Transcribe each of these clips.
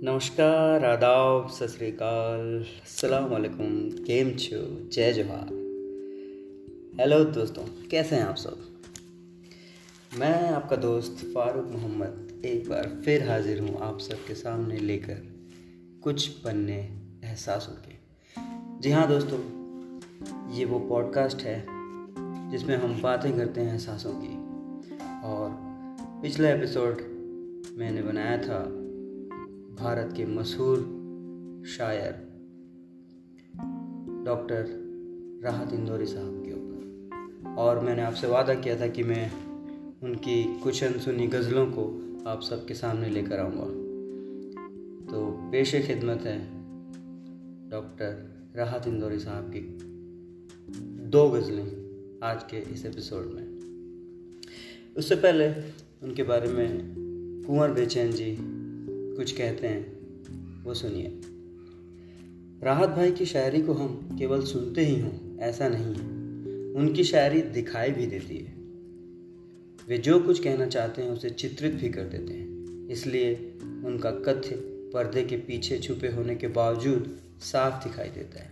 નમસ્કાર આદાબ સત શ્રીકાલ अस्सलाम वालेकुम केम छो जय जोहार हेलो दोस्तों कैसे हैं आप सब मैं आपका दोस्त फारूक मोहम्मद एक बार फिर हाजिर हूँ आप सबके सामने लेकर कुछ बनने एहसासों के जी हाँ दोस्तों ये वो पॉडकास्ट है जिसमें हम बातें करते हैं एहसासों की और पिछला एपिसोड मैंने बनाया था भारत के मशहूर शायर डॉक्टर राहत इंदौरी साहब के ऊपर। और मैंने आपसे वादा किया था कि मैं उनकी कुछ अनसुनी गज़लों को आप सबके सामने लेकर आऊँगा। तो पेश खिदमत है डॉक्टर राहत इंदौरी साहब की दो गज़लें आज के इस एपिसोड में। उससे पहले उनके बारे में कुंवर बेचैन जी कुछ कहते हैं। वो सुनिए। राहत भाई की शायरी को हम केवल सुनते ही हों, ऐसा नहीं है। उनकी शायरी दिखाई भी देती है। वे जो कुछ कहना चाहते हैं, उसे चित्रित भी कर देते हैं। इसलिए उनका कथ्य पर्दे के पीछे छुपे होने के बावजूद साफ़ दिखाई देता है।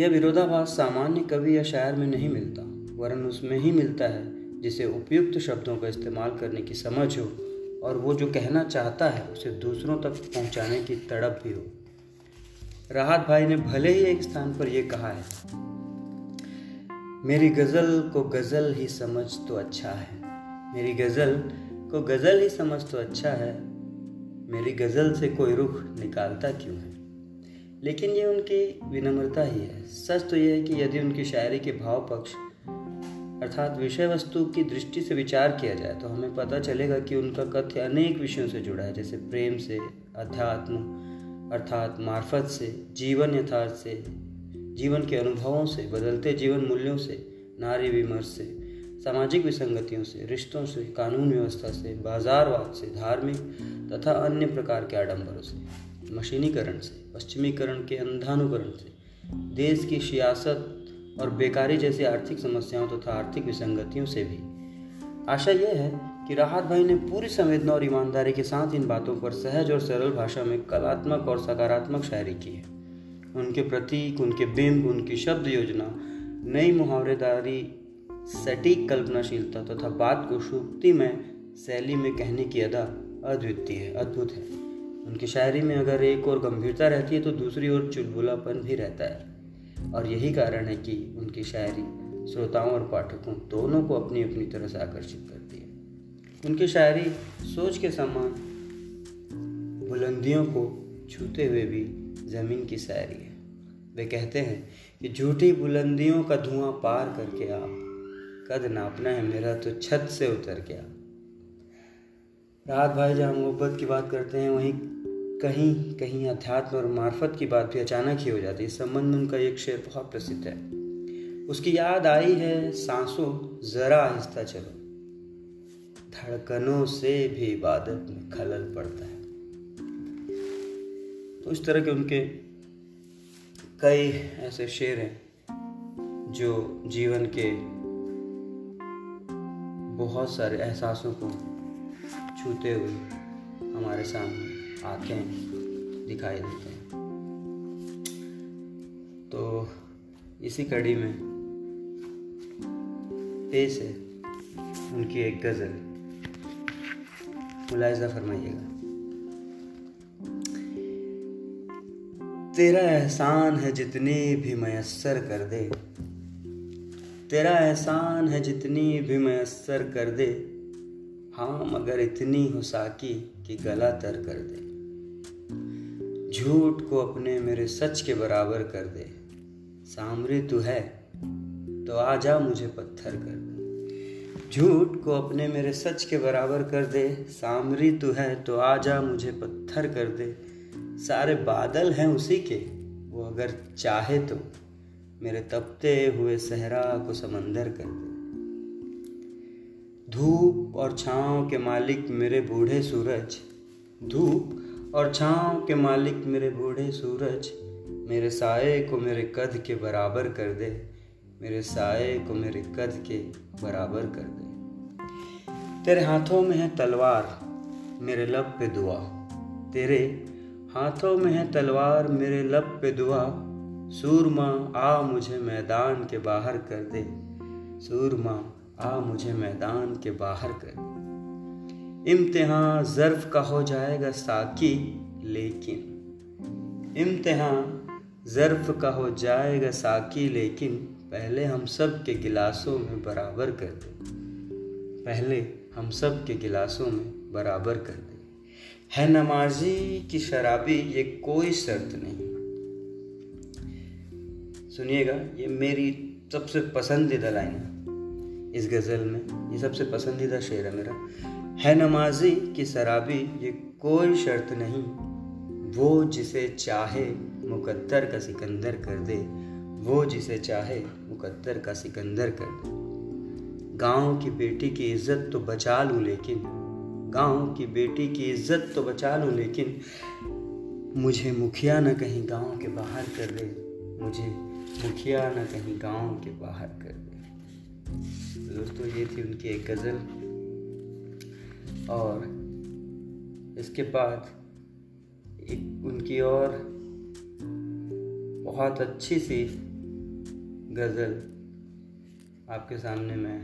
यह विरोधाभास सामान्य कवि या शायर में नहीं मिलता, वरन उसमें ही मिलता है, जिसे उपयुक्त शब्दों का इस्तेमाल करने की समझ हो और वो जो कहना चाहता है, उसे दूसरों तक पहुँचाने की तड़प भी हो। राहत भाई ने भले ही एक स्थान पर यह कहा है, मेरी गज़ल को गज़ल ही समझ तो अच्छा है। मेरी गज़ल को गज़ल ही समझ तो अच्छा है। मेरी गज़ल से कोई रुख निकालता क्यों है? लेकिन ये उनकी विनम्रता ही है। सच तो यह है कि यदि उनकी शायरी के भाव पक्ष अर्थात विषय वस्तु की दृष्टि से विचार किया जाए तो हमें पता चलेगा कि उनका कथ्य अनेक विषयों से जुड़ा है, जैसे प्रेम से, अध्यात्म, अर्थात मार्फत से, जीवन यथार्थ से, जीवन के अनुभवों से, बदलते जीवन मूल्यों से, नारी विमर्श से, सामाजिक विसंगतियों से, रिश्तों से, कानून व्यवस्था से, बाजारवाद से, धार्मिक तथा अन्य प्रकार के आडंबरों से, मशीनीकरण से, पश्चिमीकरण के अंधानुकरण से, देश की सियासत और बेकारी जैसी आर्थिक समस्याओं तथा तो आर्थिक विसंगतियों से भी। आशा यह है कि राहत भाई ने पूरी संवेदना और ईमानदारी के साथ इन बातों पर सहज और सरल भाषा में कलात्मक और सकारात्मक शायरी की है। उनके प्रतीक, उनके बिंब, उनकी शब्द योजना, नई मुहावरेदारी, सटीक कल्पनाशीलता तथा तो बात को शुक्ति में शैली में कहने की अदा अद्वितीय है, अद्भुत है। उनकी शायरी में अगर एक और गंभीरता रहती है तो दूसरी ओर चुलबुलापन भी रहता है। और यही कारण है कि उनकी शायरी श्रोताओं और पाठकों दोनों को अपनी अपनी तरह से आकर्षित करती है। उनकी शायरी सोच के समान बुलंदियों को छूते हुए भी ज़मीन की शायरी है। वे कहते हैं कि झूठी बुलंदियों का धुआँ पार करके आ कद नापना है मेरा तो छत से उतर के आ रात भाई जहाँ मोहब्बत की बात करते हैं, वहीं कहीं कहीं अध्यात्म और मार्फत की बात भी अचानक ही हो जाती है। इस संबंध में उनका एक शेर बहुत प्रसिद्ध है। उसकी याद आई है, सांसों, जरा आहिस्ता चलो। धड़कनों से भी इबादत में खलल पड़ता है। तो इस तरह के उनके कई ऐसे शेर हैं, जो जीवन के बहुत सारे एहसासों को छूते हुए हमारे सामने आँखें दिखाई देते हैं। तो इसी कड़ी में पेश है उनकी एक गज़ल। मुलायजा फरमाइएगा। तेरा एहसान है जितनी भी मैसर कर दे। तेरा एहसान है जितनी भी मैसर कर दे। हाँ मगर इतनी हो साकी कि गला तर कर दे। झूठ को अपने मेरे सच के बराबर कर दे। सामरी तू है तो आ जा मुझे पत्थर कर दे। झूठ को अपने मेरे सच के बराबर कर दे। सामरी तू है तो आ जा मुझे पत्थर कर दे। सारे बादल हैं उसी के, वो अगर चाहे तो मेरे तपते हुए सहरा को समंदर कर दे। धूप और छाँव के मालिक मेरे बूढ़े सूरज, धूप और छाँव के मालिक मेरे बूढ़े सूरज, मेरे साए को मेरे कद के बराबर कर दे, मेरे साए को मेरे कद के बराबर कर दे। तेरे हाथों में है तलवार, मेरे लब पे दुआ। तेरे हाथों में है तलवार, मेरे लब पे दुआ। सूरमा, आ मुझे मैदान के बाहर कर दे। सूरमा, आ मुझे मैदान के बाहर कर दे। इम्तिहान ज़र्फ का हो जाएगा साकी, लेकिन इम्तिहान ज़र्फ का हो जाएगा साकी, लेकिन पहले हम सब के गिलासों में बराबर कर दे। पहले हम सब के गिलासों में बराबर कर दे। है नमाजी की शराबी ये कोई शर्त नहीं। सुनिएगा, ये मेरी सबसे पसंदीदा लाइन है। इस गज़ल में। ये सबसे पसंदीदा शेर है मेरा। है नमाजी की शराबी, ये कोई शर्त नहीं। वो जिसे चाहे मुकद्दर का सिकंदर कर दे। वो जिसे चाहे मुकद्दर का सिकंदर कर दे। गाँव की बेटी की इज़्ज़त तो बचा लूँ लेकिन, गाँव की बेटी की इज़्ज़त तो बचा लूँ लेकिन, मुझे मुखिया न कहीं गाँव के बाहर कर दे। मुझे मुखिया न कहीं गाँव के बाहर कर दे। दोस्तों, ये थी उनकी एक गज़ल। और इसके बाद एक उनकी और बहुत अच्छी सी गज़ल आपके सामने मैं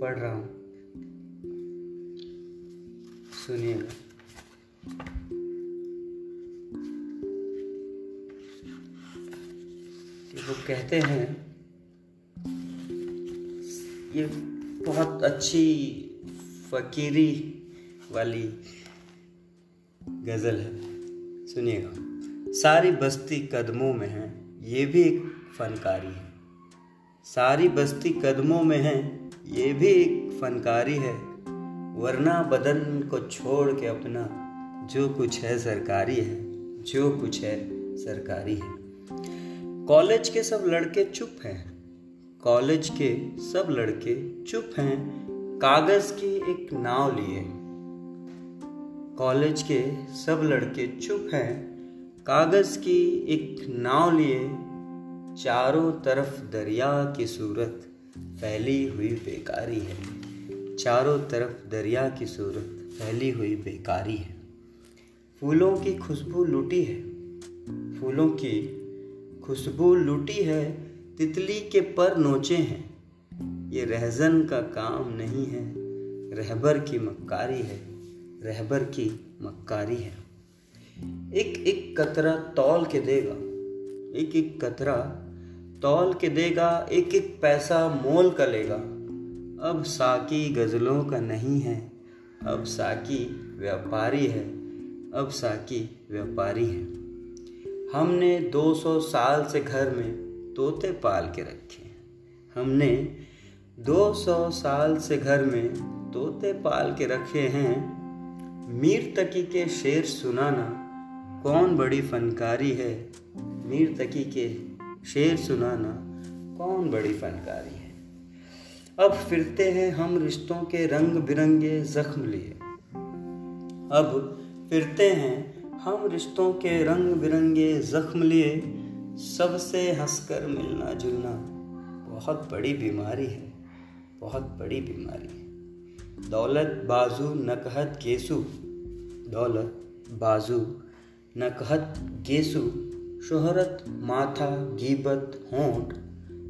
पढ़ रहा हूँ। सुनिएगा वो कहते हैं ये बहुत अच्छी फकीरी वाली गज़ल है। सुनिएगा। सारी बस्ती कदमों में है, ये भी एक फनकारी है। सारी बस्ती कदमों में है, ये भी एक फनकारी है। वरना बदन को छोड़ के अपना जो कुछ है सरकारी है, जो कुछ है सरकारी है। कॉलेज के सब लड़के चुप हैं। कॉलेज के सब लड़के चुप हैं, कागज़ की एक नाव लिए। कॉलेज के सब लड़के चुप हैं, कागज़ की एक नाव लिए। चारों तरफ़ दरिया की सूरत फैली हुई बेकारी है। चारों तरफ़ दरिया की सूरत फैली हुई बेकारी है। फूलों की खुशबू लूटी है। फूलों की खुशबू लूटी है तितली के पर नोचे हैं। ये रहजन का काम नहीं है। रहबर की मक्कारी है। रहबर की मक्कारी है। एक एक कतरा तौल के देगा। एक एक कतरा तौल के देगा। एक एक पैसा मोल का लेगा। अब साकी गज़लों का नहीं है। अब साकी व्यापारी है। अब साकी व्यापारी है। हमने 200 साल से घर में तोते पाल के रखे हमने 200 साल से घर में तोते पाल के रखे हैं। मीर तकी के शेर सुनाना कौन बड़ी फनकारी है। मीर तकी के शेर सुनाना कौन बड़ी फनकारी है। अब फिरते हैं हम रिश्तों के रंग बिरंगे जख्म लिए। अब फिरते हैं हम रिश्तों के रंग बिरंगे जख्म लिए। सबसे हंसकर मिलना जुलना बहुत बड़ी बीमारी है, बहुत बड़ी बीमारी है। दौलत बाजू नकहत गेसु दौलत बाजू नकहत गेसु शोहरत, माथा, गीबत, होंठ,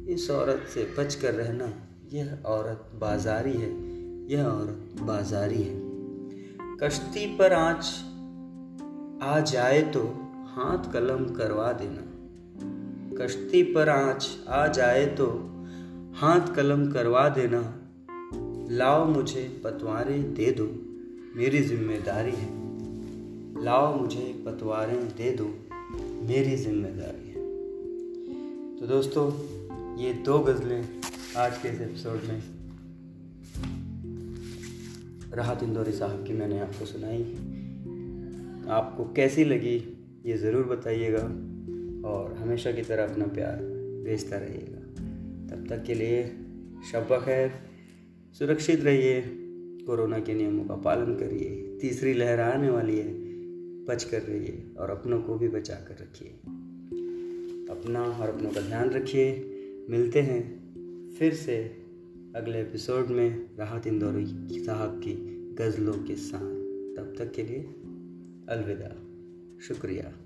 इस औरत से बच कर रहना, यह औरत बाजारी है, यह औरत बाजारी है। कश्ती पर आँच आ जाए तो हाथ कलम करवा देना कश्ती पर आँच आ जाए तो हाथ कलम करवा देना। लाओ मुझे पतवारें दे दो, मेरी ज़िम्मेदारी है। लाओ मुझे पतवारें दे दो, मेरी ज़िम्मेदारी है। तो दोस्तों, ये दो गज़लें आज के इस एपिसोड में। राहत इंदौरी साहब की मैंने आपको सुनाई। आपको कैसी लगी, ये ज़रूर बताइएगा। और हमेशा की तरह अपना प्यार भेजता रहिएगा। तब तक के लिए शब खैर, सुरक्षित रहिए, कोरोना के नियमों का पालन करिए, तीसरी लहर आने वाली है बच कर रहिए और अपनों को भी बचा कर रखिए। अपना और अपनों का ध्यान रखिए। मिलते हैं फिर से अगले एपिसोड में राहत इंदौरी साहब की गज़लों के साथ। तब तक के लिए अलविदा। शुक्रिया।